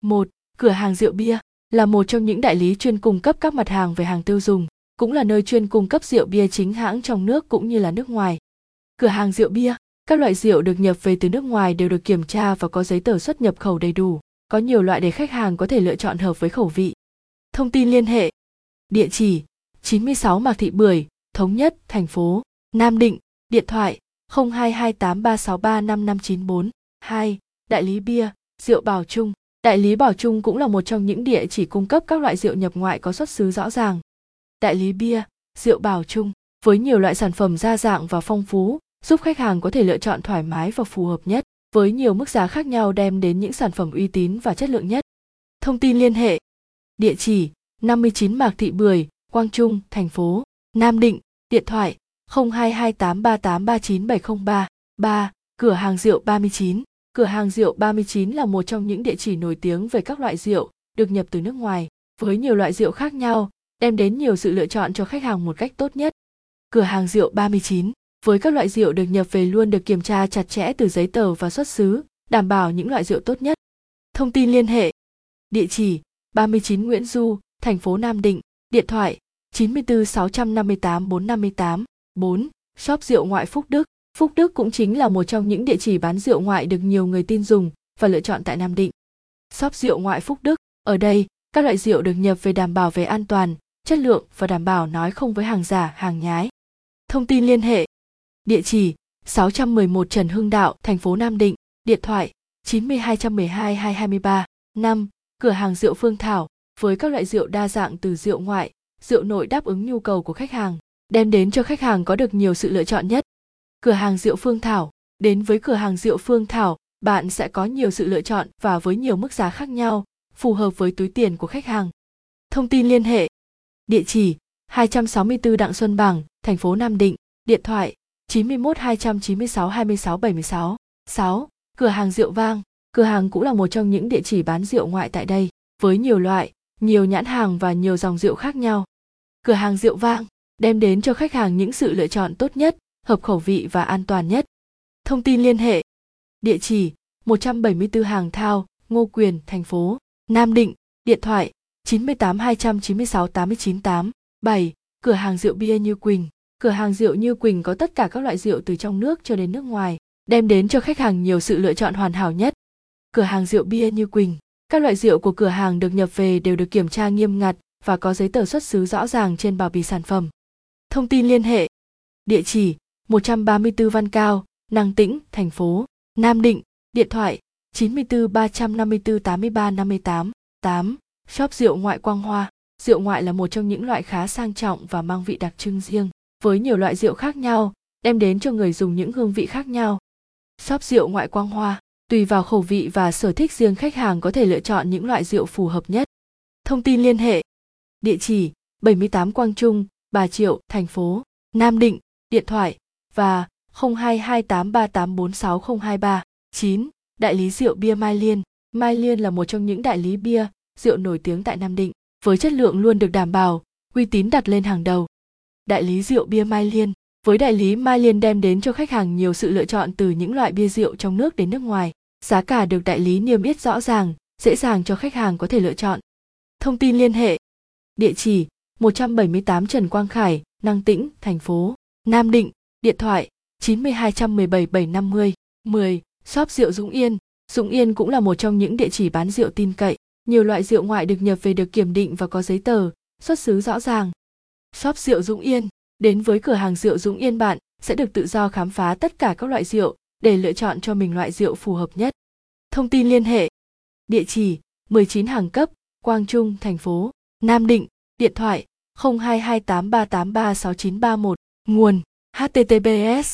1. Cửa hàng rượu bia là một trong những đại lý chuyên cung cấp các mặt hàng về hàng tiêu dùng, cũng là nơi chuyên cung cấp rượu bia chính hãng trong nước cũng như là nước ngoài. Cửa hàng rượu bia, các loại rượu được nhập về từ nước ngoài đều được kiểm tra và có giấy tờ xuất nhập khẩu đầy đủ, có nhiều loại để khách hàng có thể lựa chọn hợp với khẩu vị. Thông tin liên hệ Địa chỉ 96 Mạc Thị Bưởi, Thống Nhất, thành phố Nam Định, điện thoại 022836355594. 2. Đại lý bia, rượu Bảo Trung. Đại lý Bảo Trung cũng là một trong những địa chỉ cung cấp các loại rượu nhập ngoại có xuất xứ rõ ràng. Đại lý bia, rượu Bảo Trung với nhiều loại sản phẩm đa dạng và phong phú, giúp khách hàng có thể lựa chọn thoải mái và phù hợp nhất, với nhiều mức giá khác nhau đem đến những sản phẩm uy tín và chất lượng nhất. Thông tin liên hệ Địa chỉ 59 Mạc Thị Bưởi, Quang Trung, thành phố Nam Định, điện thoại 0228383973. 3. Cửa hàng rượu 39. Cửa hàng rượu 39 là một trong những địa chỉ nổi tiếng về các loại rượu được nhập từ nước ngoài, với nhiều loại rượu khác nhau, đem đến nhiều sự lựa chọn cho khách hàng một cách tốt nhất. Cửa hàng rượu 39 với các loại rượu được nhập về luôn được kiểm tra chặt chẽ từ giấy tờ và xuất xứ, đảm bảo những loại rượu tốt nhất. Thông tin liên hệ Địa chỉ 39 Nguyễn Du, thành phố Nam Định, điện thoại 94 658 458 4. Shop rượu ngoại Phúc Đức Phúc Đức cũng chính là một trong những địa chỉ bán rượu ngoại được nhiều người tin dùng và lựa chọn tại Nam Định. Shop rượu ngoại Phúc Đức, ở đây, các loại rượu được nhập về đảm bảo về an toàn, chất lượng và đảm bảo nói không với hàng giả, hàng nhái. Thông tin liên hệ Địa chỉ 611 Trần Hưng Đạo, thành phố Nam Định, điện thoại 90212 223 5. Cửa hàng rượu Phương Thảo, với các loại rượu đa dạng từ rượu ngoại, rượu nội đáp ứng nhu cầu của khách hàng, đem đến cho khách hàng có được nhiều sự lựa chọn nhất. Cửa hàng rượu Phương Thảo, đến với cửa hàng rượu Phương Thảo, bạn sẽ có nhiều sự lựa chọn và với nhiều mức giá khác nhau, phù hợp với túi tiền của khách hàng. Thông tin liên hệ Địa chỉ 264 Đặng Xuân Bằng, thành phố Nam Định, điện thoại 91 296 26 76. 6. Cửa hàng rượu vang. Cửa hàng cũng là một trong những địa chỉ bán rượu ngoại tại đây, với nhiều loại, nhiều nhãn hàng và nhiều dòng rượu khác nhau. Cửa hàng rượu vang đem đến cho khách hàng những sự lựa chọn tốt nhất, hợp khẩu vị và an toàn nhất. Thông tin liên hệ Địa chỉ 174 Hàng Thao, Ngô Quyền, thành phố Nam Định, điện thoại 98 296 898 7. Cửa hàng rượu bia Như Quỳnh Cửa hàng rượu Như Quỳnh có tất cả các loại rượu từ trong nước cho đến nước ngoài, đem đến cho khách hàng nhiều sự lựa chọn hoàn hảo nhất. Cửa hàng rượu bia Như Quỳnh Các loại rượu của cửa hàng được nhập về đều được kiểm tra nghiêm ngặt và có giấy tờ xuất xứ rõ ràng trên bao bì sản phẩm. Thông tin liên hệ Địa chỉ 134 Văn Cao, Năng Tĩnh, thành phố Nam Định, điện thoại 94 354 83 58 8. Shop rượu ngoại Quang Hoa. Rượu ngoại là một trong những loại khá sang trọng và mang vị đặc trưng riêng, với nhiều loại rượu khác nhau, đem đến cho người dùng những hương vị khác nhau. Shop rượu ngoại Quang Hoa, tùy vào khẩu vị và sở thích riêng khách hàng có thể lựa chọn những loại rượu phù hợp nhất. Thông tin liên hệ Địa chỉ 78 Quang Trung, Bà Triệu, thành phố Nam Định, điện thoại và 022838460239 9. Đại lý rượu bia Mai Liên. Mai Liên là một trong những đại lý bia, rượu nổi tiếng tại Nam Định, với chất lượng luôn được đảm bảo, uy tín đặt lên hàng đầu. Đại lý rượu bia Mai Liên với đại lý Mai Liên đem đến cho khách hàng nhiều sự lựa chọn từ những loại bia rượu trong nước đến nước ngoài. Giá cả được đại lý niêm yết rõ ràng, dễ dàng cho khách hàng có thể lựa chọn. Thông tin liên hệ Địa chỉ 178 Trần Quang Khải, Năng Tĩnh, thành phố Nam Định, điện thoại 9217 750 10. Shop rượu Dũng Yên. Dũng Yên cũng là một trong những địa chỉ bán rượu tin cậy. Nhiều loại rượu ngoại được nhập về được kiểm định và có giấy tờ, xuất xứ rõ ràng. Shop rượu Dũng Yên. Đến với cửa hàng rượu Dũng Yên bạn sẽ được tự do khám phá tất cả các loại rượu để lựa chọn cho mình loại rượu phù hợp nhất. Thông tin liên hệ. Địa chỉ 19 hàng cấp, Quang Trung, thành phố Nam Định, điện thoại 0228383691, nguồn https